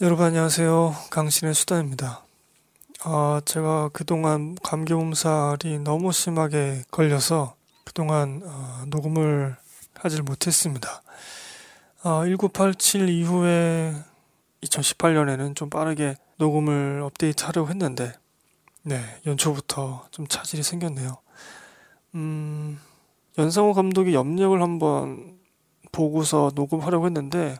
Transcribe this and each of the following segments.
여러분 안녕하세요. 강신의 수다입니다. 아, 제가 그동안 감기 몸살이 너무 심하게 걸려서 그동안 어, 녹음을 하질 못했습니다. 어, 1987 이후에 2018년에는 좀 빠르게 녹음을 업데이트 하려고 했는데 네, 연초부터 좀 차질이 생겼네요. 음, 연상호 감독이 염력을 한번 보고서 녹음하려고 했는데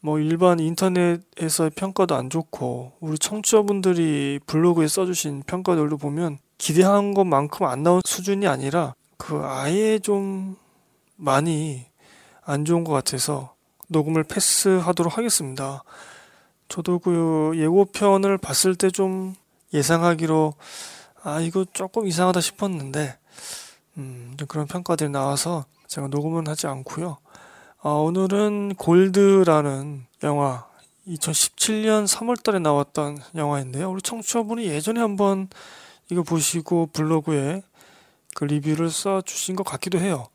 뭐 일반 인터넷에서의 평가도 안 좋고 우리 청취자분들이 블로그에 써주신 평가들도 보면 기대한 것만큼 안 나온 수준이 아니라 그 아예 좀 많이 안 좋은 것 같아서 녹음을 패스하도록 하겠습니다. 저도 그 예고편을 봤을 때 좀 예상하기로 아 이거 조금 이상하다 싶었는데 음, 그런 평가들이 나와서 제가 녹음은 하지 않고요. 어, 오늘은 골드라는 영화 2017년 3월달에 나왔던 영화인데요. 우리 청취자분이 예전에 한번 이거 보시고 블로그에 그 리뷰를 써주신 것 같기도 해요.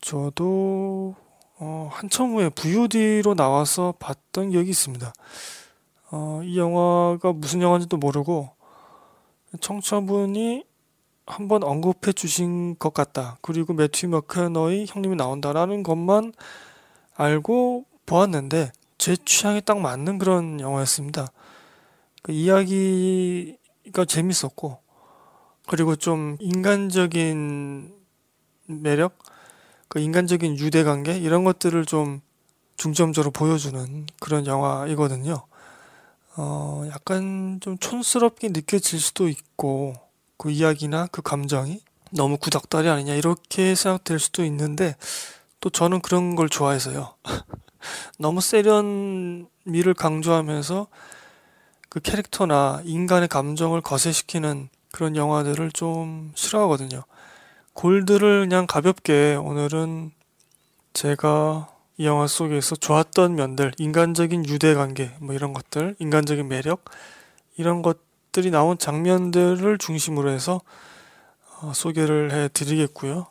저도 어, 한참 후에 VOD로 나와서 봤던 기억이 있습니다. 어, 이 영화가 무슨 영화인지도 모르고 청취자분이 한번 언급해 주신 것 같다. 그리고 매튜 머커너의 형님이 나온다라는 것만 알고 보았는데 제 취향에 딱 맞는 그런 영화였습니다. 그 이야기가 재밌었고 그리고 좀 인간적인 매력, 그 인간적인 유대 관계 이런 것들을 좀 중점적으로 보여주는 그런 영화이거든요. 어, 약간 좀 촌스럽게 느껴질 수도 있고 그 이야기나 그 감정이 너무 구닥다리 아니냐 이렇게 생각될 수도 있는데 또 저는 그런 걸 좋아해서요. 너무 세련미를 강조하면서 그 캐릭터나 인간의 감정을 거세시키는 그런 영화들을 좀 싫어하거든요. 골드를 그냥 가볍게 오늘은 제가 이 영화 속에서 좋았던 면들, 인간적인 유대 관계, 뭐 이런 것들, 인간적인 매력, 이런 것들이 나온 장면들을 중심으로 해서 어, 소개를 해 드리겠고요.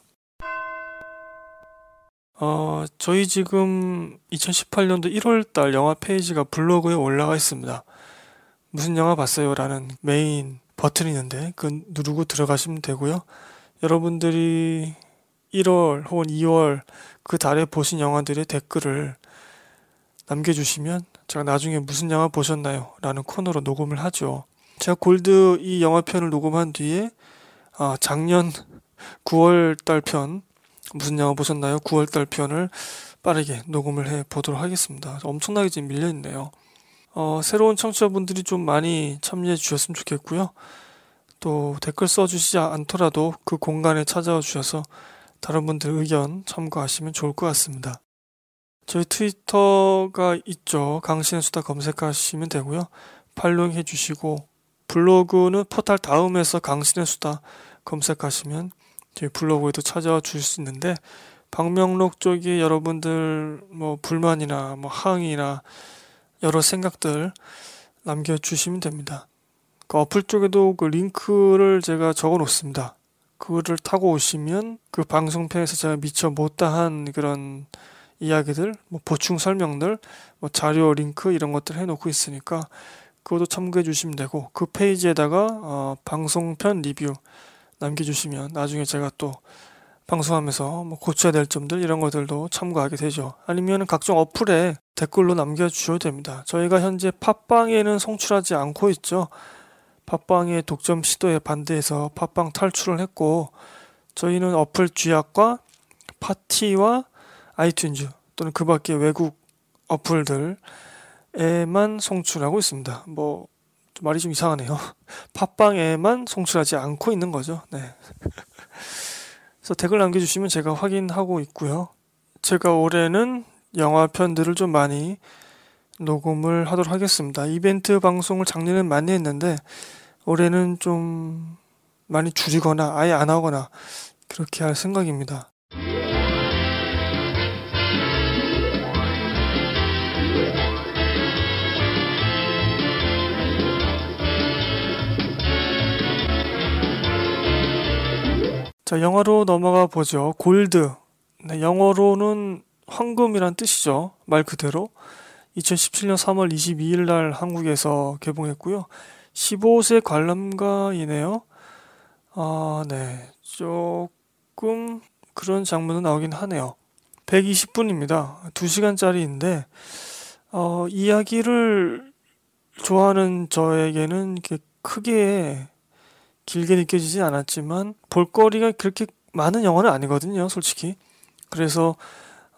어, 저희 지금 2018년도 1월달 영화 페이지가 블로그에 올라가 있습니다. 무슨 영화 봤어요? 라는 메인 버튼이 있는데 그 누르고 들어가시면 되고요. 여러분들이 1월 혹은 2월 그 달에 보신 영화들의 댓글을 남겨주시면 제가 나중에 무슨 영화 보셨나요? 라는 코너로 녹음을 하죠. 제가 골드 이 영화편을 녹음한 뒤에 아, 작년 9월 달 편 무슨 영화 보셨나요? 9월달 편을 빠르게 녹음을 해 보도록 하겠습니다. 엄청나게 지금 밀려 있네요. 어, 새로운 청취자분들이 좀 많이 참여해 주셨으면 좋겠고요. 또 댓글 써주시지 않더라도 그 공간에 찾아와 주셔서 다른 분들 의견 참고하시면 좋을 것 같습니다. 저희 트위터가 있죠. 강신의 수다 검색하시면 되고요. 팔로잉 해주시고 블로그는 포탈 다음에서 강신의 수다 검색하시면 저희 블로그에도 찾아와 주실 수 있는데 방명록 쪽에 여러분들 뭐 불만이나 뭐 항의나 여러 생각들 남겨주시면 됩니다. 그 어플 쪽에도 그 링크를 제가 적어 놓습니다. 그거를 타고 오시면 그 방송편에서 제가 미처 못다한 그런 이야기들, 뭐 보충 설명들, 뭐 자료 링크 이런 것들 해놓고 있으니까 그것도 참고해 주시면 되고 그 페이지에다가 어, 방송편 리뷰 남겨주시면 나중에 제가 또 방송하면서 뭐 고쳐야 될 점들 이런 것들도 참고하게 되죠. 아니면 각종 어플에 댓글로 남겨주셔도 됩니다. 저희가 현재 팟빵에는 송출하지 않고 있죠. 팟빵의 독점 시도에 반대해서 팟빵 탈출을 했고 저희는 어플 쥐약과 파티와 아이튠즈 또는 그 밖의 외국 어플들에만 송출하고 있습니다. 뭐 말이 좀 이상하네요. 팟빵에만 송출하지 않고 있는 거죠. 네. 그래서 댓글 남겨주시면 제가 확인하고 있고요. 제가 올해는 영화 편들을 좀 많이 녹음을 하도록 하겠습니다. 이벤트 방송을 작년엔 많이 했는데 올해는 좀 많이 줄이거나 아예 안 하거나 그렇게 할 생각입니다. 자, 영어로 넘어가 보죠. 골드. 네, 영어로는 황금이란 뜻이죠. 말 그대로. 2017년 3월 22일 날 한국에서 개봉했고요. 15세 관람가이네요. 아, 네. 조금 그런 장면은 나오긴 하네요. 120분입니다. 2시간짜리인데, 어, 이야기를 좋아하는 저에게는 크게 길게 느껴지지 않았지만, 볼거리가 그렇게 많은 영화는 아니거든요, 솔직히. 그래서,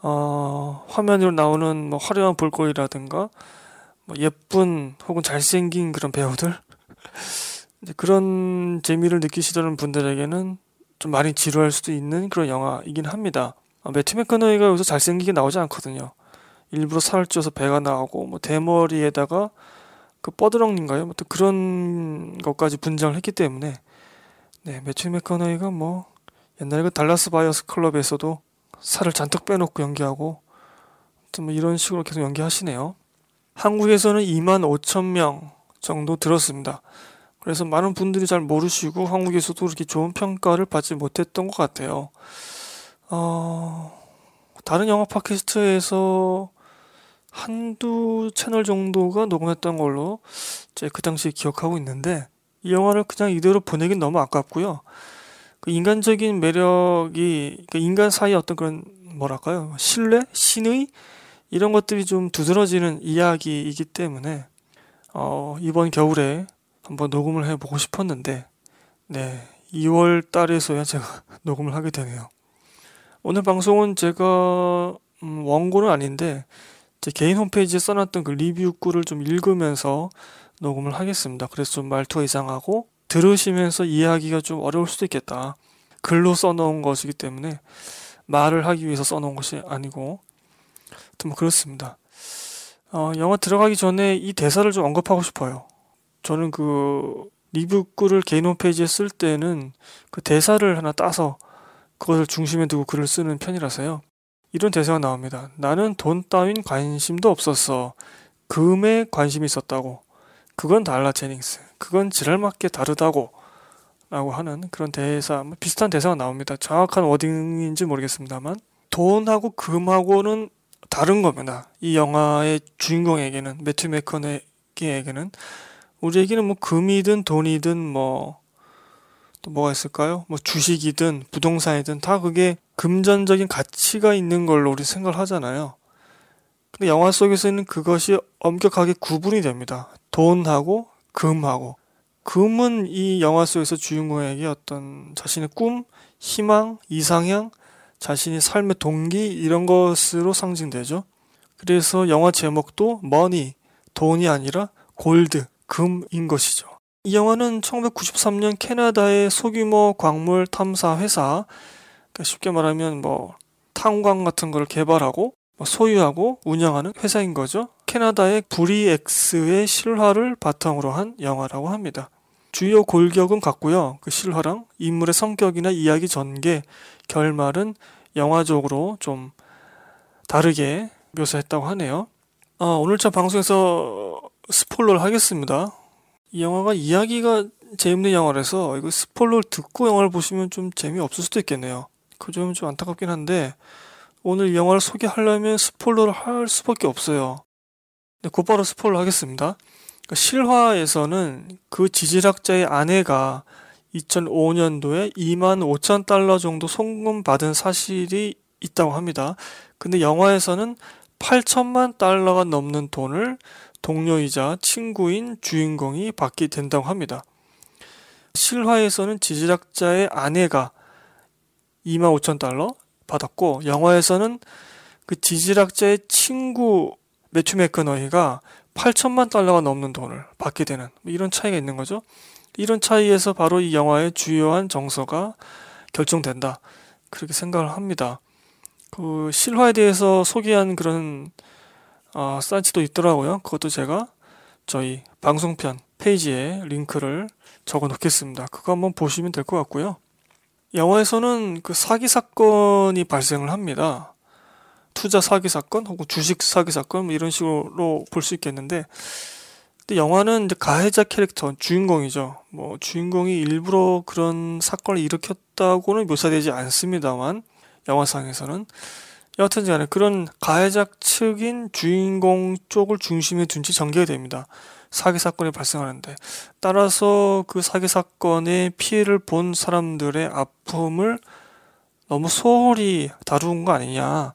어, 화면으로 나오는 뭐 화려한 볼거리라든가, 뭐 예쁜 혹은 잘생긴 그런 배우들, 그런 재미를 느끼시려는 분들에게는 좀 많이 지루할 수도 있는 그런 영화이긴 합니다. 아, 매튜 맥커너이가 여기서 잘생기게 나오지 않거든요. 일부러 살을 쪄서 배가 나오고 뭐 대머리에다가 그 뻐드렁인가요? 뭐 또 그런 것까지 분장을 했기 때문에 네 매튜 맥커너히가 뭐 옛날에 그 달라스 바이어스 클럽에서도 살을 잔뜩 빼놓고 연기하고 뭐 이런 식으로 계속 연기하시네요. 한국에서는 2만 5천 명 정도 들었습니다. 그래서 많은 분들이 잘 모르시고 한국에서도 그렇게 좋은 평가를 받지 못했던 것 같아요. 어, 다른 영화 팟캐스트에서 한두 채널 정도가 녹음했던 걸로 제 그 당시에 기억하고 있는데 이 영화를 그냥 이대로 보내긴 너무 아깝고요. 그 인간적인 매력이 그 인간 사이 어떤 그런 뭐랄까요 신뢰, 신의 이런 것들이 좀 두드러지는 이야기이기 때문에 어, 이번 겨울에 한번 녹음을 해보고 싶었는데, 네, 2월 달에서야 제가 녹음을 하게 되네요. 오늘 방송은 제가 음, 원고는 아닌데 제 개인 홈페이지에 써놨던 그 리뷰 글을 좀 읽으면서 녹음을 하겠습니다. 그래서 좀 말투가 이상하고 들으시면서 이해하기가 좀 어려울 수도 있겠다. 글로 써놓은 것이기 때문에 말을 하기 위해서 써놓은 것이 아니고 뭐 그렇습니다. 어, 영화 들어가기 전에 이 대사를 좀 언급하고 싶어요. 저는 그 리뷰 글을 개인 홈페이지에 쓸 때는 그 대사를 하나 따서 그것을 중심에 두고 글을 쓰는 편이라서요. 이런 대사가 나옵니다. 나는 돈 따윈 관심도 없었어. 금에 관심이 있었다고. 그건 달라 제닝스. 그건 지랄맞게 다르다고. 라고 하는 그런 대사, 뭐 비슷한 대사가 나옵니다. 정확한 워딩인지 모르겠습니다만. 돈하고 금하고는 다른 겁니다. 이 영화의 주인공에게는, 매튜 메커네에게는 우리에게는 뭐 금이든 돈이든 뭐 또 뭐가 있을까요? 뭐 주식이든 부동산이든 다 그게 금전적인 가치가 있는 걸로 우리 생각을 하잖아요. 근데 영화 속에서는 그것이 엄격하게 구분이 됩니다. 돈하고 금하고. 금은 이 영화 속에서 주인공에게 어떤 자신의 꿈, 희망, 이상향, 자신의 삶의 동기 이런 것으로 상징되죠. 그래서 영화 제목도 머니, 돈이 아니라 골드, 금인 것이죠. 이 영화는 1993년 캐나다의 소규모 광물 탐사 회사, 그러니까 쉽게 말하면 뭐 탄광 같은 걸 개발하고 뭐 소유하고 운영하는 회사인 거죠. 캐나다의 브리엑스의 실화를 바탕으로 한 영화라고 합니다. 주요 골격은 같고요. 그 실화랑 인물의 성격이나 이야기 전개, 결말은 영화적으로 좀 다르게 묘사했다고 하네요. 어, 오늘 참 방송에서 스포일러를 하겠습니다. 이 영화가 이야기가 재밌는 영화라서 이거 스포일러를 듣고 영화를 보시면 좀 재미없을 수도 있겠네요. 그 점은 좀 안타깝긴 한데 오늘 이 영화를 소개하려면 스포일러를 할 수밖에 없어요. 네, 곧바로 스포일러 하겠습니다. 그러니까 실화에서는 그 지질학자의 아내가 2005년도에 2만 5천 달러 정도 송금 받은 사실이 있다고 합니다. 근데 영화에서는 8천만 달러가 넘는 돈을 동료이자 친구인 주인공이 받게 된다고 합니다. 실화에서는 지질학자의 아내가 2만 5천 달러 받았고 영화에서는 그 지질학자의 친구 매튜 맥커너이가 8천만 달러가 넘는 돈을 받게 되는 뭐 이런 차이가 있는 거죠. 이런 차이에서 바로 이 영화의 주요한 정서가 결정된다. 그렇게 생각을 합니다. 그 실화에 대해서 소개한 그런 어, 사이트도 있더라고요. 그것도 제가 저희 방송편 페이지에 링크를 적어 놓겠습니다. 그거 한번 보시면 될 것 같고요. 영화에서는 그 사기 사건이 발생을 합니다. 투자 사기 사건 혹은 주식 사기 사건 뭐 이런 식으로 볼 수 있겠는데 근데 영화는 이제 가해자 캐릭터 주인공이죠. 뭐 주인공이 일부러 그런 사건을 일으켰다고는 묘사되지 않습니다만 영화상에서는 여하튼 간에 그런 가해자 측인 주인공 쪽을 중심에 둔 채 전개가 됩니다. 사기 사건이 발생하는데 따라서 그 사기 사건의 피해를 본 사람들의 아픔을 너무 소홀히 다루는 거 아니냐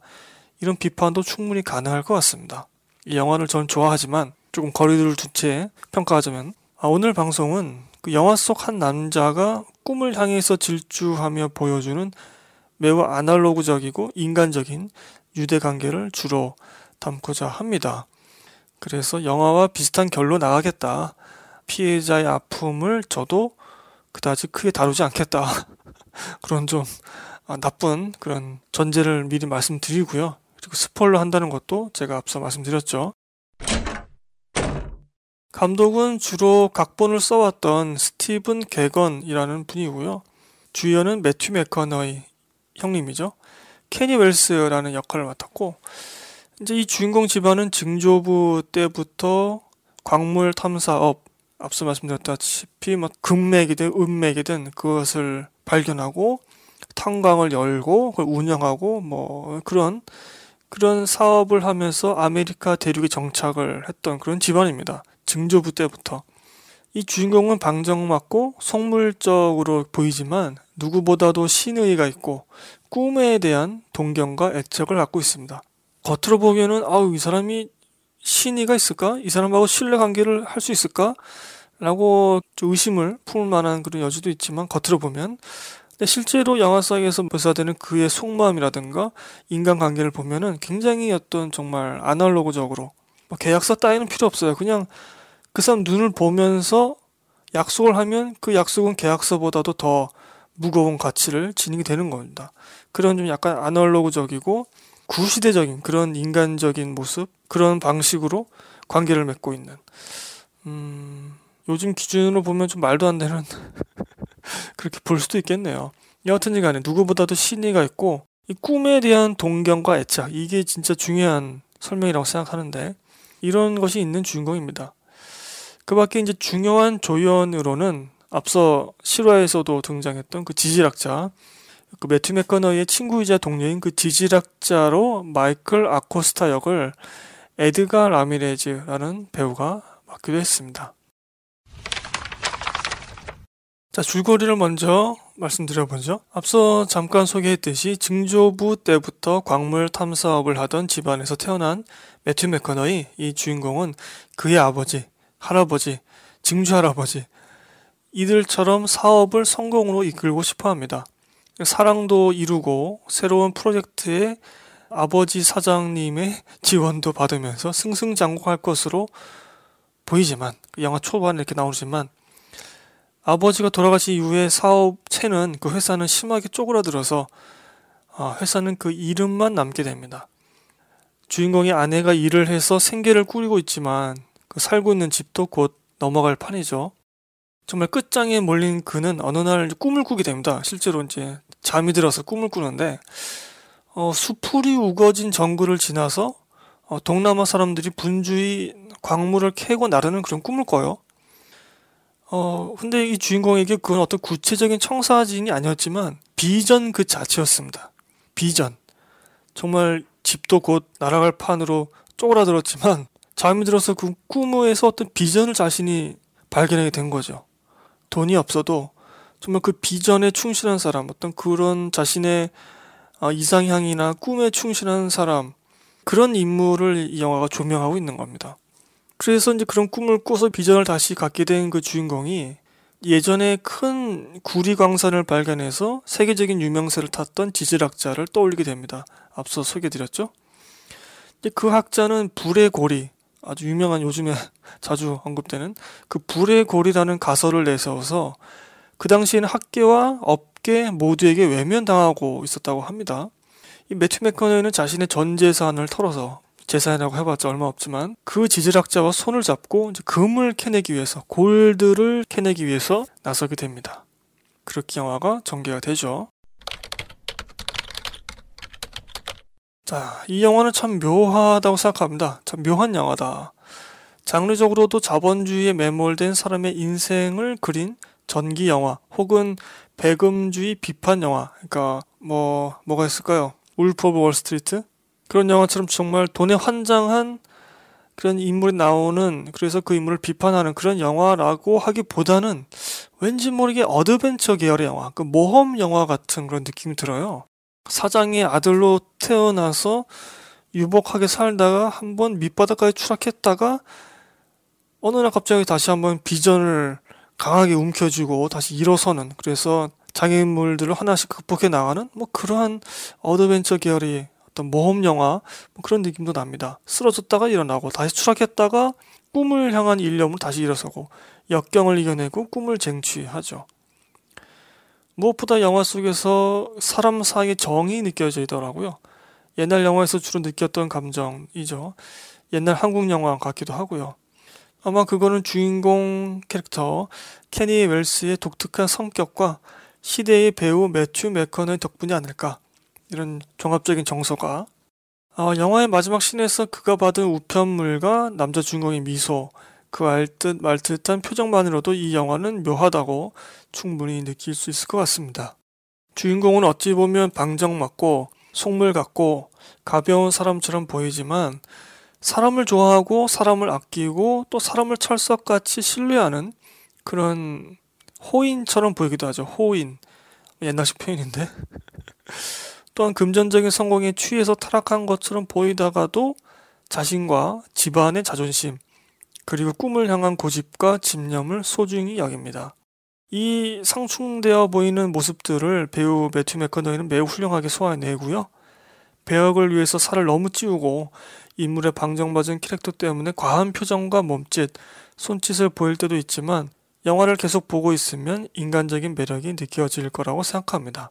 이런 비판도 충분히 가능할 것 같습니다. 이 영화를 전 좋아하지만 조금 거리를 둔 채 평가하자면 아, 오늘 방송은 그 영화 속 한 남자가 꿈을 향해서 질주하며 보여주는 매우 아날로그적이고 인간적인 유대 관계를 주로 담고자 합니다. 그래서 영화와 비슷한 결로 나가겠다. 피해자의 아픔을 저도 그다지 크게 다루지 않겠다. 그런 좀 아, 나쁜 그런 전제를 미리 말씀드리고요. 그리고 스포일러 한다는 것도 제가 앞서 말씀드렸죠. 감독은 주로 각본을 써왔던 스티븐 개건이라는 분이고요. 주연은 매튜 맥커너히 형님이죠. 케니 웰스라는 역할을 맡았고 이제 이 주인공 집안은 증조부 때부터 광물 탐사업 앞서 말씀드렸다시피 뭐 금맥이든 은맥이든 그것을 발견하고 탄광을 열고 그걸 운영하고 뭐 그런 그런 사업을 하면서 아메리카 대륙에 정착을 했던 그런 집안입니다. 증조부 때부터. 이 주인공은 방정맞고 속물적으로 보이지만 누구보다도 신의가 있고 꿈에 대한 동경과 애착을 갖고 있습니다. 겉으로 보기에는 아우 이 사람이 신의가 있을까? 이 사람하고 신뢰 관계를 할 수 있을까? 라고 의심을 품을 만한 그런 여지도 있지만 겉으로 보면 근데 실제로 영화상에서 묘사되는 그의 속마음이라든가 인간관계를 보면은 굉장히 어떤 정말 아날로그적으로 뭐 계약서 따위는 필요 없어요. 그냥 그 사람 눈을 보면서 약속을 하면 그 약속은 계약서보다도 더 무거운 가치를 지니게 되는 겁니다. 그런 좀 약간 아날로그적이고 구시대적인 그런 인간적인 모습, 그런 방식으로 관계를 맺고 있는, 음, 요즘 기준으로 보면 좀 말도 안 되는, 그렇게 볼 수도 있겠네요. 여하튼 간에 누구보다도 신의가 있고, 이 꿈에 대한 동경과 애착, 이게 진짜 중요한 설명이라고 생각하는데, 이런 것이 있는 주인공입니다. 그 밖에 이제 중요한 조연으로는 앞서 실화에서도 등장했던 그 지질학자, 그 매튜 맥커너의 친구이자 동료인 그 지질학자로 마이클 아코스타 역을 에드가 라미레즈라는 배우가 맡기도 했습니다. 자, 줄거리를 먼저 말씀드려보죠. 앞서 잠깐 소개했듯이 증조부 때부터 광물 탐사업을 하던 집안에서 태어난 매튜 맥커너의 이 주인공은 그의 아버지, 할아버지, 증조 할아버지, 이들처럼 사업을 성공으로 이끌고 싶어 합니다. 사랑도 이루고 새로운 프로젝트에 아버지 사장님의 지원도 받으면서 승승장구할 것으로 보이지만 영화 초반에 이렇게 나오지만 아버지가 돌아가신 이후에 사업체는 그 회사는 심하게 쪼그라들어서 아, 회사는 그 이름만 남게 됩니다. 주인공의 아내가 일을 해서 생계를 꾸리고 있지만 그 살고 있는 집도 곧 넘어갈 판이죠. 정말 끝장에 몰린 그는 어느 날 꿈을 꾸게 됩니다. 실제로 이제 잠이 들어서 꿈을 꾸는데 어, 수풀이 우거진 정글을 지나서 어, 동남아 사람들이 분주히 광물을 캐고 나르는 그런 꿈을 꿔요. 어, 근데 이 주인공에게 그건 어떤 구체적인 청사진이 아니었지만 비전 그 자체였습니다. 비전. 정말 집도 곧 날아갈 판으로 쪼그라들었지만 잠이 들어서 그 꿈에서 어떤 비전을 자신이 발견하게 된 거죠. 돈이 없어도 정말 그 비전에 충실한 사람, 어떤 그런 자신의 어, 이상향이나 꿈에 충실한 사람, 그런 인물을 이 영화가 조명하고 있는 겁니다. 그래서 이제 그런 꿈을 꿔서 비전을 다시 갖게 된 그 주인공이 예전에 큰 구리 광산을 발견해서 세계적인 유명세를 탔던 지질학자를 떠올리게 됩니다. 앞서 소개드렸죠? 그 학자는 불의 고리, 아주 유명한 요즘에 자주 언급되는 그 불의 고리라는 가설을 내세워서 그 당시에는 학계와 업계 모두에게 외면당하고 있었다고 합니다. 이 매튜 맥커너는 자신의 전 재산을 털어서 재산이라고 해봤자 얼마 없지만 그 지질학자와 손을 잡고 이제 금을 캐내기 위해서 골드를 캐내기 위해서 나서게 됩니다. 그렇게 영화가 전개가 되죠. 자, 이 영화는 참 묘하다고 생각합니다. 참 묘한 영화다. 장르적으로도 자본주의에 매몰된 사람의 인생을 그린 전기 영화 혹은 배금주의 비판 영화. 그러니까 뭐 뭐가 있을까요? 울프 오브 월스트리트, 그런 영화처럼 정말 돈에 환장한 그런 인물이 나오는 그래서 그 인물을 비판하는 그런 영화라고 하기보다는 왠지 모르게 어드벤처 계열의 영화, 그 모험 영화 같은 그런 느낌이 들어요. 사장의 아들로 태어나서 유복하게 살다가 한번 밑바닥까지 추락했다가 어느 날 갑자기 다시 한번 비전을 강하게 움켜쥐고 다시 일어서는 그래서 장애인물들을 하나씩 극복해 나가는 뭐 그러한 어드벤처 계열의 어떤 모험 영화 뭐 그런 느낌도 납니다. 쓰러졌다가 일어나고 다시 추락했다가 꿈을 향한 일념으로 다시 일어서고 역경을 이겨내고 꿈을 쟁취하죠. 무엇보다 영화 속에서 사람 사이의 정이 느껴지더라고요. 옛날 영화에서 주로 느꼈던 감정이죠. 옛날 한국 영화 같기도 하고요. 아마 그거는 주인공 캐릭터 케니 웰스의 독특한 성격과 시대의 배우 매튜 맥커의 덕분이 아닐까 이런 종합적인 정서가 아, 영화의 마지막 씬에서 그가 받은 우편물과 남자 주인공의 미소 그 알듯 말듯한 표정만으로도 이 영화는 묘하다고 충분히 느낄 수 있을 것 같습니다. 주인공은 어찌 보면 방정맞고 속물 같고 가벼운 사람처럼 보이지만 사람을 좋아하고 사람을 아끼고 또 사람을 철석같이 신뢰하는 그런 호인처럼 보이기도 하죠. 호인. 옛날식 표현인데. 또한 금전적인 성공에 취해서 타락한 것처럼 보이다가도 자신과 집안의 자존심, 그리고 꿈을 향한 고집과 집념을 소중히 여깁니다. 이 상충되어 보이는 모습들을 배우 매튜 맥커너이는 매우 훌륭하게 소화해내고요. 배역을 위해서 살을 너무 찌우고 인물의 방정맞은 캐릭터 때문에 과한 표정과 몸짓, 손짓을 보일 때도 있지만 영화를 계속 보고 있으면 인간적인 매력이 느껴질 거라고 생각합니다.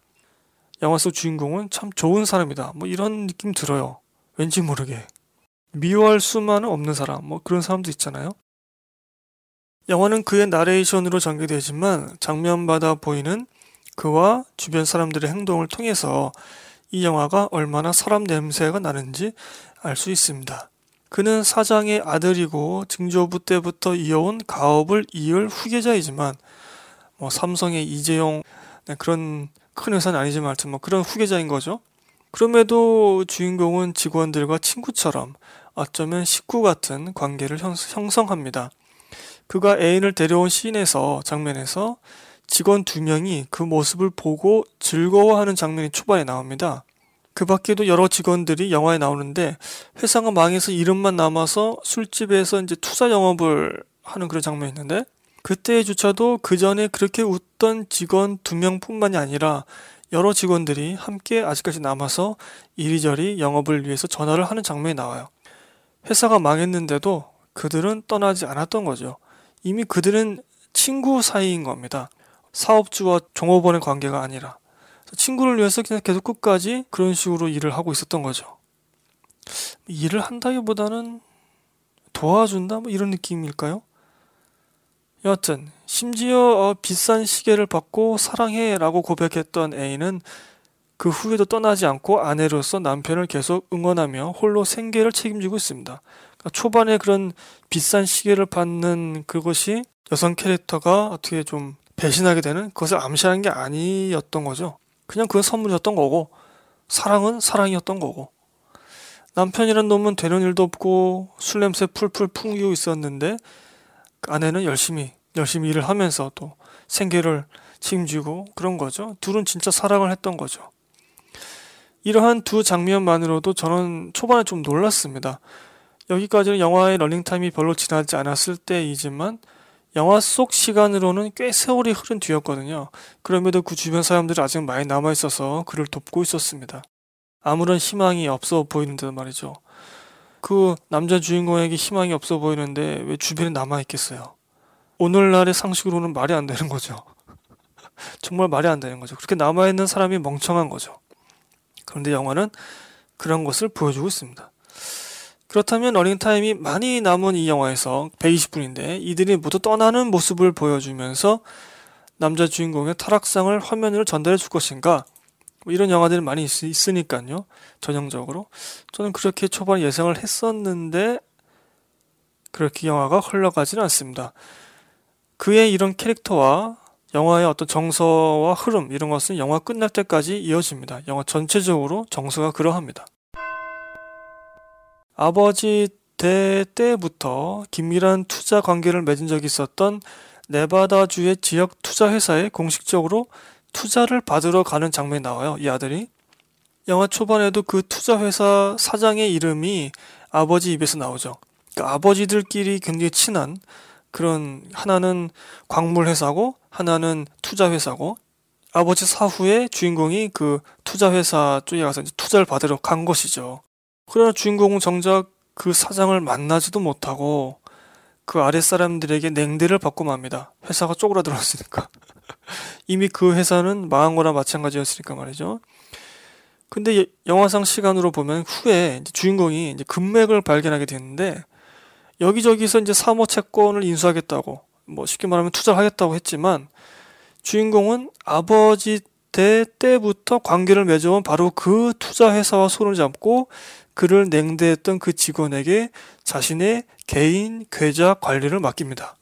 영화 속 주인공은 참 좋은 사람이다. 뭐 이런 느낌 들어요. 왠지 모르게. 미워할 수만은 없는 사람. 뭐 그런 사람도 있잖아요. 영화는 그의 나레이션으로 전개되지만 장면마다 보이는 그와 주변 사람들의 행동을 통해서 이 영화가 얼마나 사람 냄새가 나는지 알 수 있습니다. 그는 사장의 아들이고 증조부 때부터 이어온 가업을 이을 후계자이지만 뭐 삼성의 이재용 네, 그런 큰 회사는 아니지만 하여튼 뭐 그런 후계자인 거죠. 그럼에도 주인공은 직원들과 친구처럼 어쩌면 식구 같은 관계를 형성합니다. 그가 애인을 데려온 씬에서 장면에서 직원 두 명이 그 모습을 보고 즐거워하는 장면이 초반에 나옵니다. 그 밖에도 여러 직원들이 영화에 나오는데 회사가 망해서 이름만 남아서 술집에서 이제 투자 영업을 하는 그런 장면이 있는데 그때의 주차도 그 전에 그렇게 웃던 직원 두 명뿐만이 아니라 여러 직원들이 함께 아직까지 남아서 이리저리 영업을 위해서 전화를 하는 장면이 나와요. 회사가 망했는데도 그들은 떠나지 않았던 거죠. 이미 그들은 친구 사이인 겁니다. 사업주와 종업원의 관계가 아니라. 친구를 위해서 그냥 계속 끝까지 그런 식으로 일을 하고 있었던 거죠. 일을 한다기보다는 도와준다? 뭐 이런 느낌일까요? 여하튼 심지어 어, 비싼 시계를 받고 사랑해 라고 고백했던 A는 그 후에도 떠나지 않고 아내로서 남편을 계속 응원하며 홀로 생계를 책임지고 있습니다. 그러니까 초반에 그런 비싼 시계를 받는 그것이 여성 캐릭터가 어떻게 좀 배신하게 되는 그것을 암시하는 게 아니었던 거죠. 그냥 그건 선물이었던 거고 사랑은 사랑이었던 거고 남편이란 놈은 되는 일도 없고 술 냄새 풀풀 풍기고 있었는데 아내는 열심히 열심히 일을 하면서 또 생계를 책임지고 그런 거죠. 둘은 진짜 사랑을 했던 거죠. 이러한 두 장면만으로도 저는 초반에 좀 놀랐습니다. 여기까지는 영화의 러닝타임이 별로 지나지 않았을 때이지만 영화 속 시간으로는 꽤 세월이 흐른 뒤였거든요. 그럼에도 그 주변 사람들이 아직 많이 남아있어서 그를 돕고 있었습니다. 아무런 희망이 없어 보이는데 말이죠. 그 남자 주인공에게 희망이 없어 보이는데 왜 주변에 남아있겠어요? 오늘날의 상식으로는 말이 안 되는 거죠. 정말 말이 안 되는 거죠. 그렇게 남아있는 사람이 멍청한 거죠. 그런데 영화는 그런 것을 보여주고 있습니다. 그렇다면 러닝타임이 많이 남은 이 영화에서 120분인데 이들이 모두 떠나는 모습을 보여주면서 남자 주인공의 타락상을 화면으로 전달해 줄 것인가? 뭐 이런 영화들이 많이 있, 으니까요. 전형적으로. 저는 그렇게 초반 예상을 했었는데 그렇게 영화가 흘러가지는 않습니다. 그의 이런 캐릭터와 영화의 어떤 정서와 흐름 이런 것은 영화 끝날 때까지 이어집니다 영화 전체적으로 정서가 그러합니다 아버지 대 때부터 긴밀한 투자 관계를 맺은 적이 있었던 네바다주의 지역 투자 회사에 공식적으로 투자를 받으러 가는 장면이 나와요. 이 아들이. 영화 초반에도 그 투자 회사 사장의 이름이 아버지 입에서 나오죠. 그러니까 아버지들끼리 굉장히 친한 그런 하나는 광물 회사고 하나는 투자 회사고 아버지 사후에 주인공이 그 투자 회사 쪽에 가서 투자를 받으러 간 것이죠. 그러나 주인공은 정작 그 사장을 만나지도 못하고 그 아랫사람들에게 냉대를 받고 맙니다. 회사가 쪼그라들었으니까. 이미 그 회사는 망한 거나 마찬가지였으니까 말이죠. 근데 영화상 시간으로 보면 후에 주인공이 이제 금맥을 발견하게 되는데 여기저기서 이제 사모 채권을 인수하겠다고 뭐 쉽게 말하면 투자를 하겠다고 했지만 주인공은 아버지 대 때부터 관계를 맺어온 바로 그 투자 회사와 손을 잡고 그를 냉대했던 그 직원에게 자신의 개인 계좌 관리를 맡깁니다.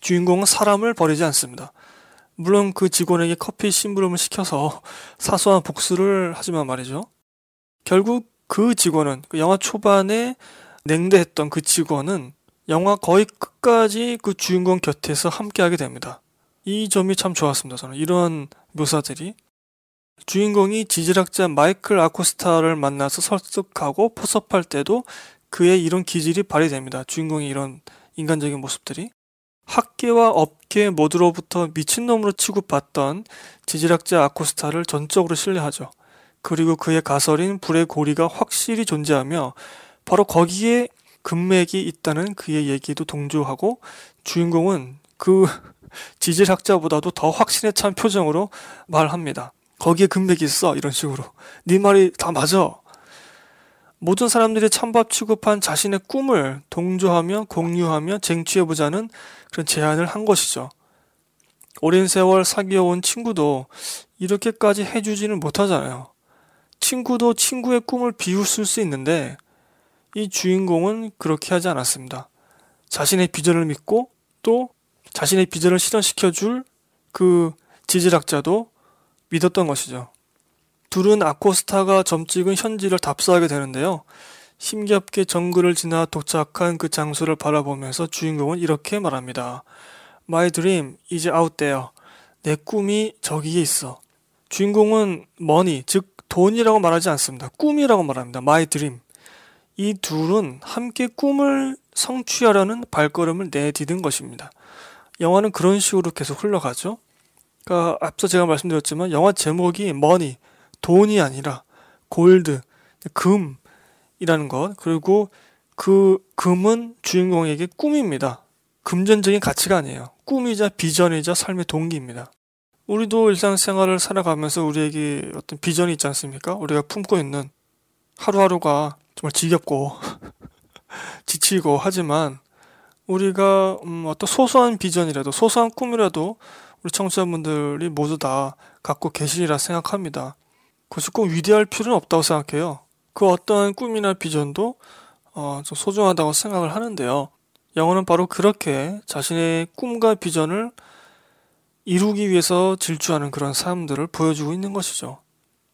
주인공은 사람을 버리지 않습니다. 물론 그 직원에게 커피 심부름을 시켜서 사소한 복수를 하지만 말이죠. 결국 그 직원은 그 영화 초반에 냉대했던 그 직원은 영화 거의 끝까지 그 주인공 곁에서 함께하게 됩니다. 이 점이 참 좋았습니다. 저는 이런 묘사들이 주인공이 지질학자 마이클 아코스타를 만나서 설득하고 포섭할 때도 그의 이런 기질이 발휘됩니다. 주인공의 이런 인간적인 모습들이 학계와 업계 모두로부터 미친놈으로 취급받던 지질학자 아코스타를 전적으로 신뢰하죠. 그리고 그의 가설인 불의 고리가 확실히 존재하며 바로 거기에 금맥이 있다는 그의 얘기도 동조하고 주인공은 그 지질학자보다도 더 확신에 찬 표정으로 말합니다. 거기에 금맥이 있어 이런 식으로 네 말이 다 맞아 모든 사람들이 찬밥 취급한 자신의 꿈을 동조하며 공유하며 쟁취해보자는 그런 제안을 한 것이죠. 오랜 세월 사귀어온 친구도 이렇게까지 해주지는 못하잖아요. 친구도 친구의 꿈을 비웃을 수 있는데 이 주인공은 그렇게 하지 않았습니다. 자신의 비전을 믿고 또 자신의 비전을 실현시켜 줄 그 지질학자도 믿었던 것이죠. 둘은 아코스타가 점 찍은 현지를 답사하게 되는데요. 힘겹게 정글을 지나 도착한 그 장소를 바라보면서 주인공은 이렇게 말합니다. My dream is out there. 내 꿈이 저기에 있어. 주인공은 money, 즉 돈이라고 말하지 않습니다. 꿈이라고 말합니다. My dream. 이 둘은 함께 꿈을 성취하려는 발걸음을 내디딘 것입니다. 영화는 그런 식으로 계속 흘러가죠. 그러니까 앞서 제가 말씀드렸지만 영화 제목이 money, 돈이 아니라 골드, 금이라는 것. 그리고 그 금은 주인공에게 꿈입니다. 금전적인 가치가 아니에요. 꿈이자 비전이자 삶의 동기입니다. 우리도 일상생활을 살아가면서 우리에게 어떤 비전이 있지 않습니까? 우리가 품고 있는 하루하루가 정말 지겹고 지치고 하지만 우리가 음 어떤 소소한 비전이라도 소소한 꿈이라도 우리 청취자분들이 모두 다 갖고 계시리라 생각합니다. 그것이 꼭 위대할 필요는 없다고 생각해요. 그 어떠한 꿈이나 비전도 어, 좀 소중하다고 생각을 하는데요. 영어는 바로 그렇게 자신의 꿈과 비전을 이루기 위해서 질주하는 그런 사람들을 보여주고 있는 것이죠.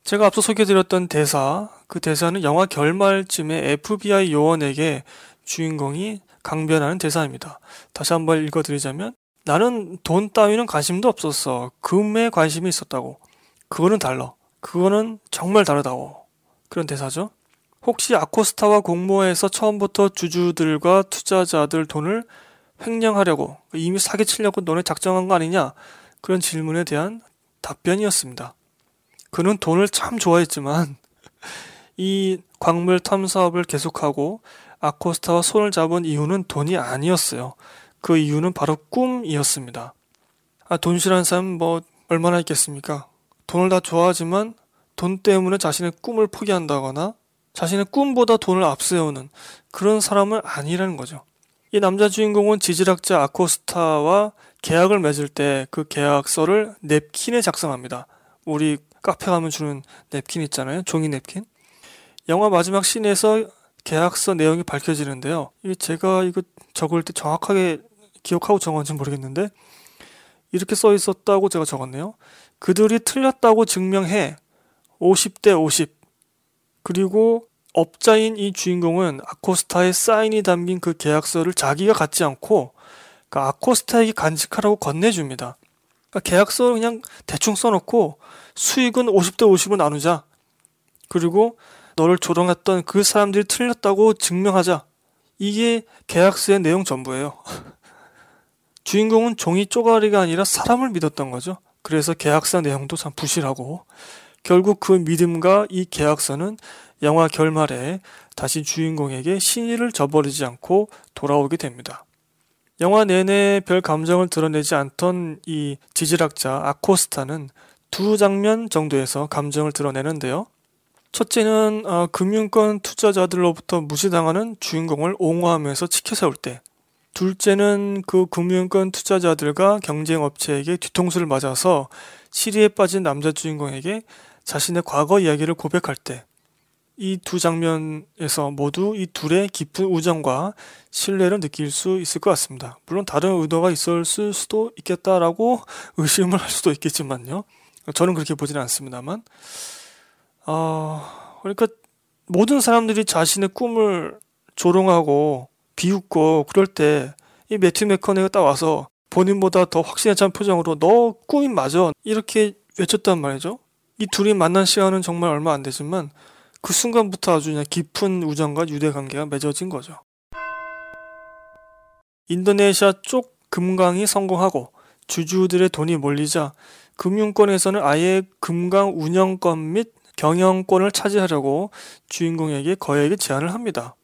제가 앞서 소개해드렸던 대사, 그 대사는 영화 결말쯤에 FBI 요원에게 주인공이 강변하는 대사입니다. 다시 한번 읽어드리자면, 나는 돈 따위는 관심도 없었어. 금에 관심이 있었다고. 그거는 달라. 그거는 정말 다르다고. 그런 대사죠. 혹시 아코스타와 공모해서 처음부터 주주들과 투자자들 돈을 횡령하려고 이미 사기치려고 너네 작정한 거 아니냐? 그런 질문에 대한 답변이었습니다. 그는 돈을 참 좋아했지만 이 광물 탐사업을 계속하고 아코스타와 손을 잡은 이유는 돈이 아니었어요. 그 이유는 바로 꿈이었습니다. 아, 돈 싫어하는 사람 뭐 얼마나 있겠습니까? 돈을 다 좋아하지만 돈 때문에 자신의 꿈을 포기한다거나 자신의 꿈보다 돈을 앞세우는 그런 사람은 아니라는 거죠. 이 남자 주인공은 지질학자 아코스타와 계약을 맺을 때 그 계약서를 냅킨에 작성합니다. 우리 카페 가면 주는 냅킨 있잖아요. 종이 냅킨. 영화 마지막 씬에서 계약서 내용이 밝혀지는데요. 제가 이거 적을 때 정확하게 기억하고 적었는지 모르겠는데 이렇게 써 있었다고 제가 적었네요. 그들이 틀렸다고 증명해 50대 50 그리고 업자인 이 주인공은 아코스타의 사인이 담긴 그 계약서를 자기가 갖지 않고 그러니까 아코스타에게 간직하라고 건네줍니다. 그러니까 계약서를 그냥 대충 써놓고 수익은 50대 50을 나누자. 그리고 너를 조롱했던 그 사람들이 틀렸다고 증명하자. 이게 계약서의 내용 전부예요. 주인공은 종이 쪼가리가 아니라 사람을 믿었던 거죠. 그래서 계약서 내용도 참 부실하고 결국 그 믿음과 이 계약서는 영화 결말에 다시 주인공에게 신의를 저버리지 않고 돌아오게 됩니다. 영화 내내 별 감정을 드러내지 않던 이 지질학자 아코스타는 두 장면 정도에서 감정을 드러내는데요. 첫째는 어, 금융권 투자자들로부터 무시당하는 주인공을 옹호하면서 치켜세울 때, 둘째는 그 금융권 투자자들과 경쟁업체에게 뒤통수를 맞아서 시리에 빠진 남자 주인공에게 자신의 과거 이야기를 고백할 때, 이 두 장면에서 모두 이 둘의 깊은 우정과 신뢰를 느낄 수 있을 것 같습니다. 물론 다른 의도가 있었을 수도 있겠다라고 의심을 할 수도 있겠지만요. 저는 그렇게 보지는 않습니다만, 어, 그러니까 모든 사람들이 자신의 꿈을 조롱하고 비웃고 그럴 때 이 매튜 맥커네가 딱 와서 본인보다 더 확신에 찬 표정으로 너 꿈이 맞아 이렇게 외쳤단 말이죠. 이 둘이 만난 시간은 정말 얼마 안 되지만 그 순간부터 아주 그냥 깊은 우정과 유대 관계가 맺어진 거죠. 인도네시아 쪽 금강이 성공하고 주주들의 돈이 몰리자 금융권에서는 아예 금강 운영권 및 경영권을 차지하려고 주인공에게 거액의 제안을 합니다.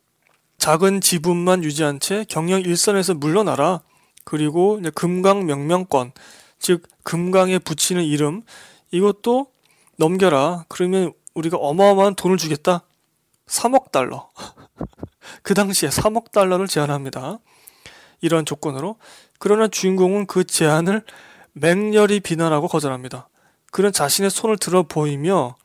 작은 지분만 유지한 채 경영 일선에서 물러나라. 그리고 금강 명명권, 즉 금강에 붙이는 이름 이것도 넘겨라. 그러면 우리가 어마어마한 돈을 주겠다. 3억 달러. 그 당시에 3억 달러를 제안합니다. 이런 조건으로. 그러나 주인공은 그 제안을 맹렬히 비난하고 거절합니다. 그는 자신의 손을 들어 보이며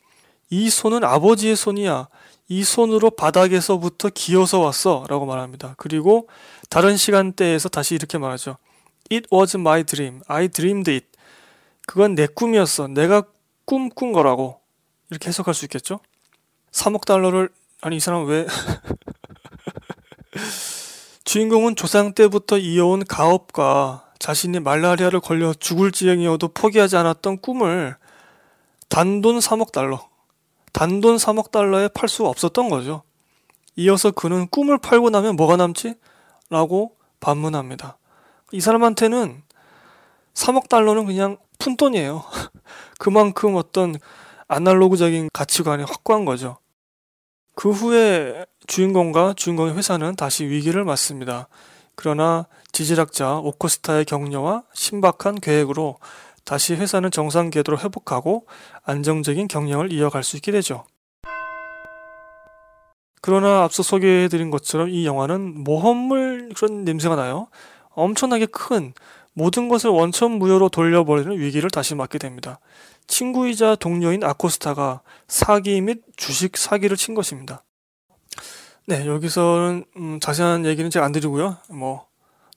이 손은 아버지의 손이야. 이 손으로 바닥에서부터 기어서 왔어. 라고 말합니다. 그리고 다른 시간대에서 다시 이렇게 말하죠. It was my dream. I dreamed it. 그건 내 꿈이었어. 내가 꿈꾼 거라고. 이렇게 해석할 수 있겠죠? 3억 달러를, 아니, 이 사람 왜. 주인공은 조상 때부터 이어온 가업과 자신이 말라리아를 걸려 죽을 지경이어도 포기하지 않았던 꿈을 단돈 3억 달러, 단돈 3억 달러에 팔 수가 없었던 거죠. 이어서 그는 꿈을 팔고 나면 뭐가 남지? 라고 반문합니다. 이 사람한테는 3억 달러는 그냥 푼돈이에요. 그만큼 어떤 아날로그적인 가치관이 확고한 거죠. 그 후에 주인공과 주인공의 회사는 다시 위기를 맞습니다. 그러나 지질학자 오코스타의 격려와 신박한 계획으로 다시 회사는 정상 궤도로 회복하고 안정적인 경영을 이어갈 수 있게 되죠. 그러나 앞서 소개해드린 것처럼 이 영화는 모험물 그런 냄새가 나요. 엄청나게 큰 모든 것을 원천 무효로 돌려버리는 위기를 다시 맞게 됩니다. 친구이자 동료인 아코스타가 사기 및 주식 사기를 친 것입니다. 네, 여기서는 음, 자세한 얘기는 제가 안 드리고요. 뭐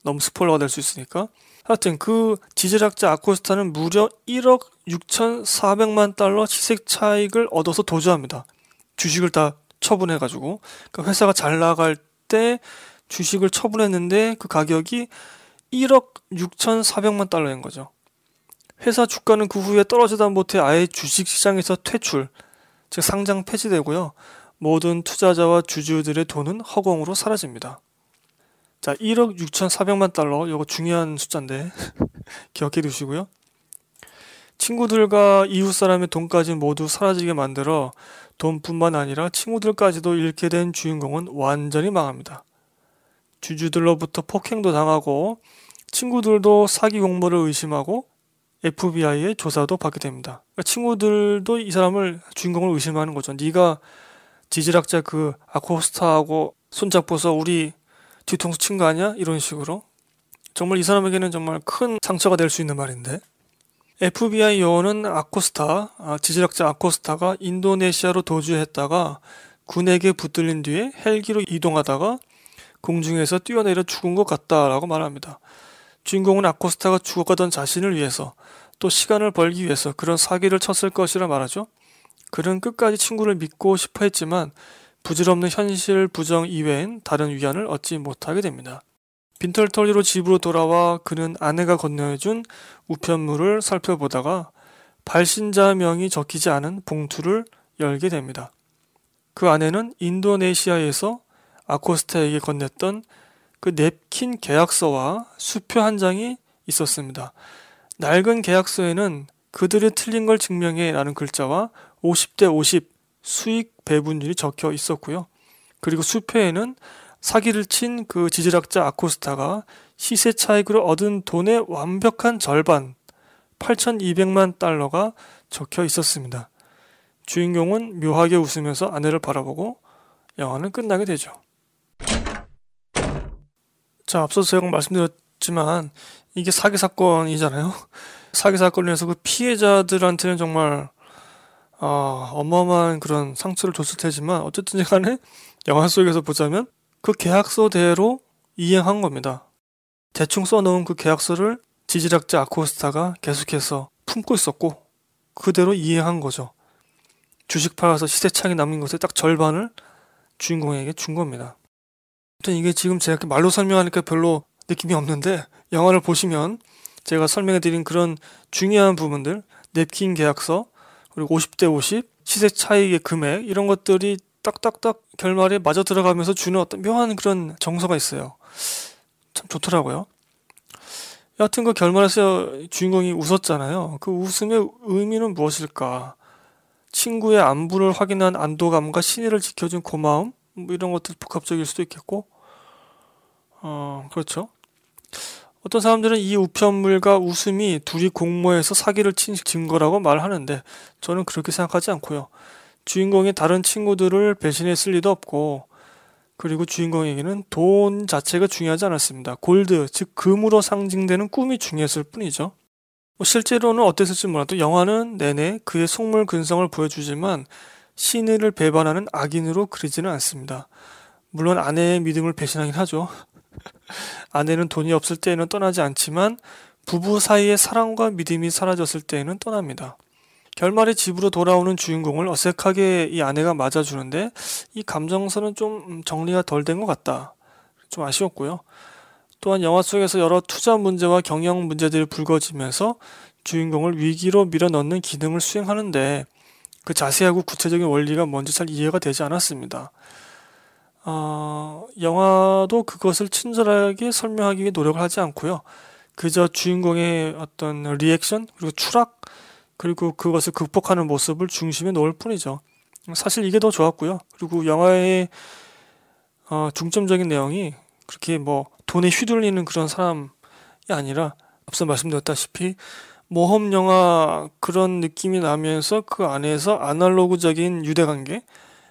너무 스포일러가 될 수 있으니까. 하여튼 그 지질학자 아코스타는 무려 1억 6,400만 달러 시색 차익을 얻어서 도주합니다. 주식을 다 처분해가지고 그러니까 회사가 잘 나갈 때 주식을 처분했는데 그 가격이 1억 6,400만 달러인 거죠. 회사 주가는 그 후에 떨어지다 못해 아예 주식 시장에서 퇴출, 즉 상장 폐지되고요. 모든 투자자와 주주들의 돈은 허공으로 사라집니다. 자, 1억 6,400만 달러. 이거 중요한 숫자인데 기억해 두시고요. 친구들과 이웃 사람의 돈까지 모두 사라지게 만들어 돈뿐만 아니라 친구들까지도 잃게 된 주인공은 완전히 망합니다. 주주들로부터 폭행도 당하고 친구들도 사기 공모를 의심하고 FBI의 조사도 받게 됩니다. 그러니까 친구들도 이 사람을 주인공을 의심하는 거죠. 네가 지질학자 그 아코스타하고 손잡고서 우리 뒤통수 친 거 아니야? 이런 식으로. 정말 이 사람에게는 정말 큰 상처가 될 수 있는 말인데. FBI 요원은 아코스타, 아, 지질학자 아코스타가 인도네시아로 도주했다가 군에게 붙들린 뒤에 헬기로 이동하다가 공중에서 뛰어내려 죽은 것 같다라고 말합니다. 주인공은 아코스타가 죽어가던 자신을 위해서 또 시간을 벌기 위해서 그런 사기를 쳤을 것이라 말하죠. 그는 끝까지 친구를 믿고 싶어 했지만 부질없는 현실 부정 이외엔 다른 위안을 얻지 못하게 됩니다. 빈털터리로 집으로 돌아와 그는 아내가 건네준 우편물을 살펴보다가 발신자 명이 적히지 않은 봉투를 열게 됩니다. 그 안에는 인도네시아에서 아코스타에게 건넸던 그 냅킨 계약서와 수표 한 장이 있었습니다. 낡은 계약서에는 그들이 틀린 걸 증명해 라는 글자와 50대 50 수익 배분율이 적혀 있었고요. 그리고 수표에는 사기를 친 그 지질학자 아코스타가 시세 차익으로 얻은 돈의 완벽한 절반 8,200만 달러가 적혀 있었습니다. 주인공은 묘하게 웃으면서 아내를 바라보고 영화는 끝나게 되죠. 자, 앞서 제가 말씀드렸지만 이게 사기 사건이잖아요. 사기 사건에서 그 피해자들한테는 정말 어, 어마어마한 그런 상처를 줬을 테지만 어쨌든 간에 영화 속에서 보자면 그 계약서대로 이행한 겁니다. 대충 써놓은 그 계약서를 지질학자 아코스타가 계속해서 품고 있었고 그대로 이행한 거죠. 주식 팔아서 시세차익 남긴 것의 딱 절반을 주인공에게 준 겁니다. 아무튼 이게 지금 제가 말로 설명하니까 별로 느낌이 없는데 영화를 보시면 제가 설명해드린 그런 중요한 부분들 냅킨 계약서 그리고 50대 50 시세 차익의 금액 이런 것들이 딱딱딱 결말에 맞아 들어가면서 주는 어떤 묘한 그런 정서가 있어요. 참 좋더라고요. 여하튼 그 결말에서 주인공이 웃었잖아요. 그 웃음의 의미는 무엇일까? 친구의 안부를 확인한 안도감과 신의를 지켜준 고마움? 뭐 이런 것들 복합적일 수도 있겠고, 어, 그렇죠. 어떤 사람들은 이 우편물과 웃음이 둘이 공모해서 사기를 친 증거라고 말하는데 저는 그렇게 생각하지 않고요. 주인공이 다른 친구들을 배신했을 리도 없고 그리고 주인공에게는 돈 자체가 중요하지 않았습니다. 골드, 즉 금으로 상징되는 꿈이 중요했을 뿐이죠. 뭐 실제로는 어땠을지 몰라도 영화는 내내 그의 속물 근성을 보여주지만 신의를 배반하는 악인으로 그리지는 않습니다. 물론 아내의 믿음을 배신하긴 하죠. 아내는 돈이 없을 때에는 떠나지 않지만 부부 사이의 사랑과 믿음이 사라졌을 때에는 떠납니다. 결말에 집으로 돌아오는 주인공을 어색하게 이 아내가 맞아주는데 이 감정선은 좀 정리가 덜 된 것 같다. 좀 아쉬웠고요. 또한 영화 속에서 여러 투자 문제와 경영 문제들이 불거지면서 주인공을 위기로 밀어넣는 기능을 수행하는데 그 자세하고 구체적인 원리가 뭔지 잘 이해가 되지 않았습니다. 어, 영화도 그것을 친절하게 설명하기 위해 노력을 하지 않고요. 그저 주인공의 어떤 리액션 그리고 추락 그리고 그것을 극복하는 모습을 중심에 놓을 뿐이죠. 사실 이게 더 좋았고요. 그리고 영화의 어, 중점적인 내용이 그렇게 뭐 돈에 휘둘리는 그런 사람이 아니라 앞서 말씀드렸다시피 모험 영화 그런 느낌이 나면서 그 안에서 아날로그적인 유대관계,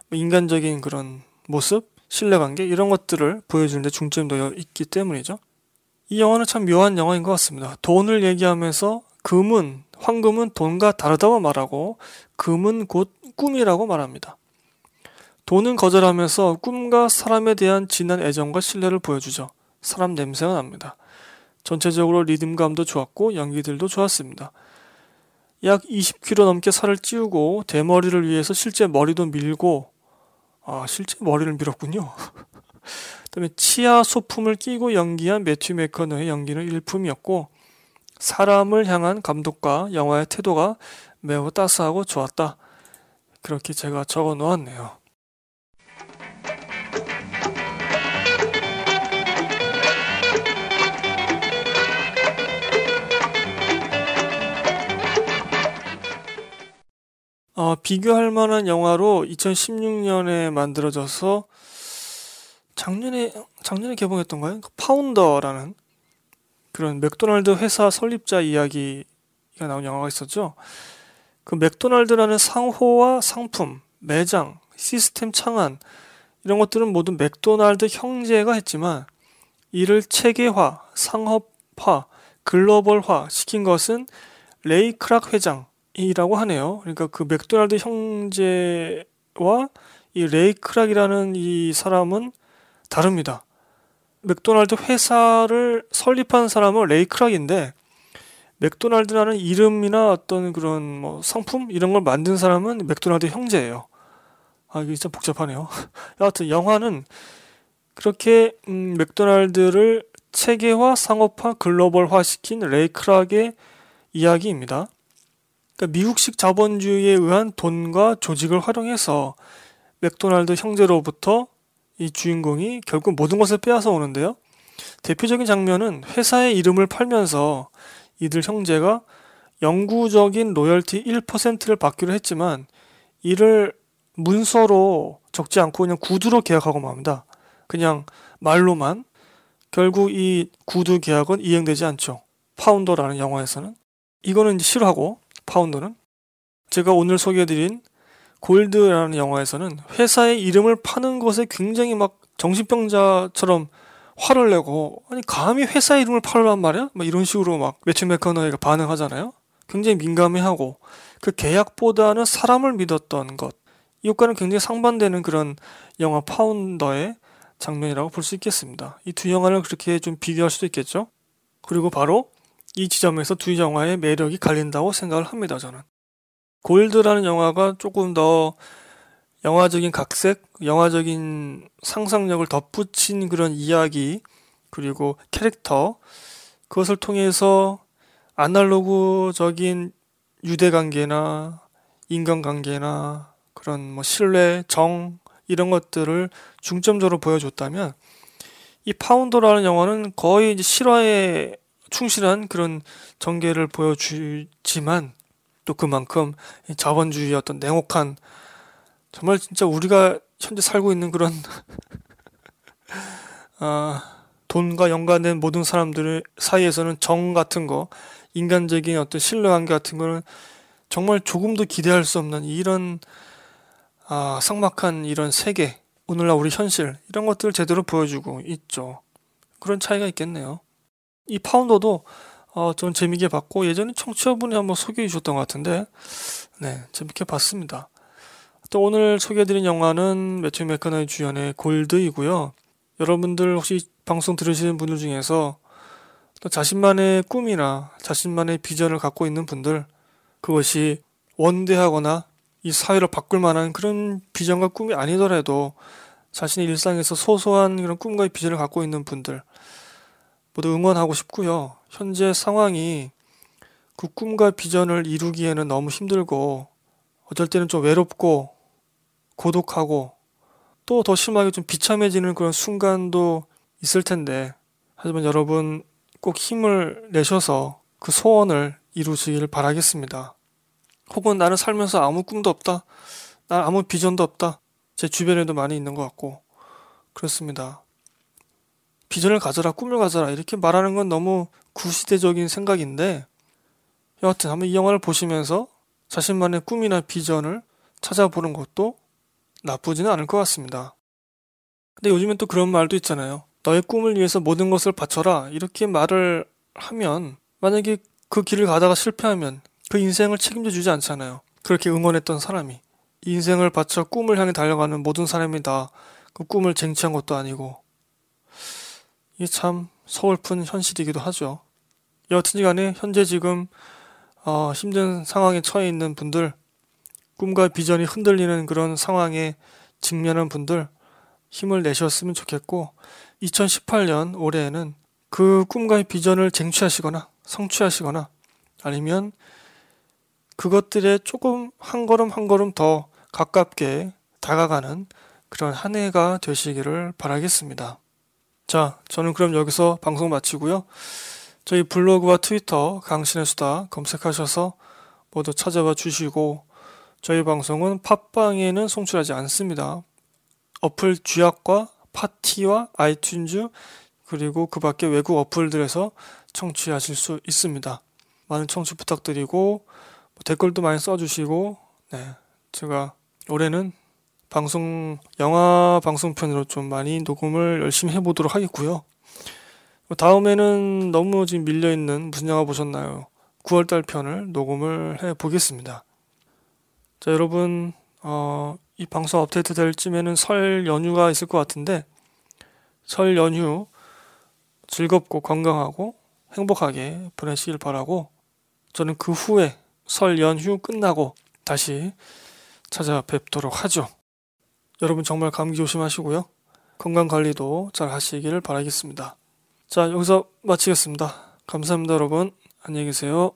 뭐 인간적인 그런 모습, 신뢰관계 이런 것들을 보여주는데 놓여 있기 때문이죠. 이 영화는 참 묘한 영화인 것 같습니다. 돈을 얘기하면서 금은 황금은 돈과 다르다고 말하고 금은 곧 꿈이라고 말합니다. 돈은 거절하면서 꿈과 사람에 대한 진한 애정과 신뢰를 보여주죠. 사람 냄새가 납니다. 전체적으로 리듬감도 좋았고 연기들도 좋았습니다. 약 20kg 넘게 살을 찌우고 대머리를 위해서 실제 머리도 밀고 아 실제 머리를 밀었군요. 그다음에 치아 소품을 끼고 연기한 매튜 메커너의 연기는 일품이었고 사람을 향한 감독과 영화의 태도가 매우 따스하고 좋았다. 그렇게 제가 적어 놓았네요. 어, 비교할 만한 영화로 2016년에 만들어져서 작년에 작년에 개봉했던가요? 그 파운더라는 그런 맥도날드 회사 설립자 이야기가 나온 영화가 있었죠. 그 맥도날드라는 상호와 상품, 매장, 시스템 창안 이런 것들은 모두 맥도날드 형제가 했지만 이를 체계화, 상업화, 글로벌화 시킨 것은 레이 크락 회장 이라고 하네요. 그러니까 그 맥도날드 형제와 이 레이 크락이라는 이 사람은 다릅니다. 맥도날드 회사를 설립한 사람은 레이 크락인데 맥도날드라는 이름이나 어떤 그런 뭐 상품 이런 걸 만든 사람은 맥도날드 형제예요. 아 이게 진짜 복잡하네요. 여하튼 영화는 그렇게 음, 맥도날드를 체계화, 상업화, 글로벌화 시킨 레이크락의 이야기입니다. 그러니까 미국식 자본주의에 의한 돈과 조직을 활용해서 맥도날드 형제로부터 이 주인공이 결국 모든 것을 빼앗아 오는데요. 대표적인 장면은 회사의 이름을 팔면서 이들 형제가 영구적인 로열티 1%를 받기로 했지만 이를 문서로 적지 않고 그냥 구두로 계약하고 맙니다. 그냥 말로만 결국 이 구두 계약은 이행되지 않죠. 파운더라는 영화에서는 이거는 싫어하고 파운더는 제가 오늘 소개해드린 골드라는 영화에서는 회사의 이름을 파는 것에 굉장히 막 정신병자처럼 화를 내고 아니 감히 회사 이름을 팔란 말이야? 막 이런 식으로 막 매튜 맥커너이가 반응하잖아요. 굉장히 민감해하고 그 계약보다는 사람을 믿었던 것. 이 효과는 굉장히 상반되는 그런 영화 파운더의 장면이라고 볼 수 있겠습니다. 이 두 영화를 그렇게 좀 비교할 수도 있겠죠. 그리고 바로 이 지점에서 두 영화의 매력이 갈린다고 생각을 합니다. 저는 골드라는 영화가 조금 더 영화적인 각색, 영화적인 상상력을 덧붙인 그런 이야기 그리고 캐릭터 그것을 통해서 아날로그적인 유대관계나 인간관계나 그런 뭐 신뢰, 정 이런 것들을 중점적으로 보여줬다면 이 파운더라는 영화는 거의 이제 실화에 충실한 그런 전개를 보여주지만 또 그만큼 자본주의 어떤 냉혹한 정말 진짜 우리가 현재 살고 있는 그런 아, 돈과 연관된 모든 사람들 사이에서는 정 같은 거 인간적인 어떤 신뢰관계 같은 거는 정말 조금도 기대할 수 없는 이런 아, 삭막한 이런 세계, 오늘날 우리 현실 이런 것들을 제대로 보여주고 있죠. 그런 차이가 있겠네요. 이 파운더도 어, 좀 재밌게 봤고 예전에 청취자분이 한번 소개해 주셨던 것 같은데 네 재밌게 봤습니다. 또 오늘 소개해드린 영화는 매튜 맥커너의 주연의 골드이고요. 여러분들 혹시 방송 들으시는 분들 중에서 또 자신만의 꿈이나 자신만의 비전을 갖고 있는 분들 그것이 원대하거나 이 사회를 바꿀 만한 그런 비전과 꿈이 아니더라도 자신의 일상에서 소소한 그런 꿈과 비전을 갖고 있는 분들 모두 응원하고 싶고요. 현재 상황이 그 꿈과 비전을 이루기에는 너무 힘들고 어쩔 때는 좀 외롭고 고독하고 또 더 심하게 좀 비참해지는 그런 순간도 있을 텐데 하지만 여러분 꼭 힘을 내셔서 그 소원을 이루시길 바라겠습니다. 혹은 나는 살면서 아무 꿈도 없다. 난 아무 비전도 없다. 제 주변에도 많이 있는 것 같고 그렇습니다. 비전을 가져라, 꿈을 가져라 이렇게 말하는 건 너무 구시대적인 생각인데 여하튼 한번 이 영화를 보시면서 자신만의 꿈이나 비전을 찾아보는 것도 나쁘지는 않을 것 같습니다. 근데 요즘엔 또 그런 말도 있잖아요. 너의 꿈을 위해서 모든 것을 바쳐라 이렇게 말을 하면 만약에 그 길을 가다가 실패하면 그 인생을 책임져 주지 않잖아요. 그렇게 응원했던 사람이. 인생을 바쳐 꿈을 향해 달려가는 모든 사람이 다 그 꿈을 쟁취한 것도 아니고. 이게 참 서글픈 현실이기도 하죠. 여하튼 간에 현재 지금 어, 힘든 상황에 처해 있는 분들, 꿈과 비전이 흔들리는 그런 상황에 직면한 분들 힘을 내셨으면 좋겠고 2018년 올해에는 그 꿈과 비전을 쟁취하시거나 성취하시거나 아니면 그것들에 조금 한 걸음 한 걸음 더 가깝게 다가가는 그런 한 해가 되시기를 바라겠습니다. 자, 저는 그럼 여기서 방송 마치고요. 저희 블로그와 트위터 강신의 수다 검색하셔서 모두 찾아봐 주시고 저희 방송은 팟빵에는 송출하지 않습니다. 어플 쥐약과 파티와 아이튠즈 그리고 그 밖에 외국 어플들에서 청취하실 수 있습니다. 많은 청취 부탁드리고 뭐 댓글도 많이 써주시고 네 제가 올해는 방송 영화 방송편으로 좀 많이 녹음을 열심히 해보도록 하겠고요. 뭐 다음에는 너무 지금 밀려 있는 무슨 영화 보셨나요? 9월달 편을 녹음을 해 보겠습니다. 자 여러분 어, 이 방송 업데이트 될 쯤에는 설 연휴가 있을 것 같은데 설 연휴 즐겁고 건강하고 행복하게 보내시길 바라고 저는 그 후에 설 연휴 끝나고 다시 찾아뵙도록 하죠. 여러분 정말 감기 조심하시고요. 건강 관리도 잘 하시기를 바라겠습니다. 자, 여기서 마치겠습니다. 감사합니다, 여러분. 안녕히 계세요.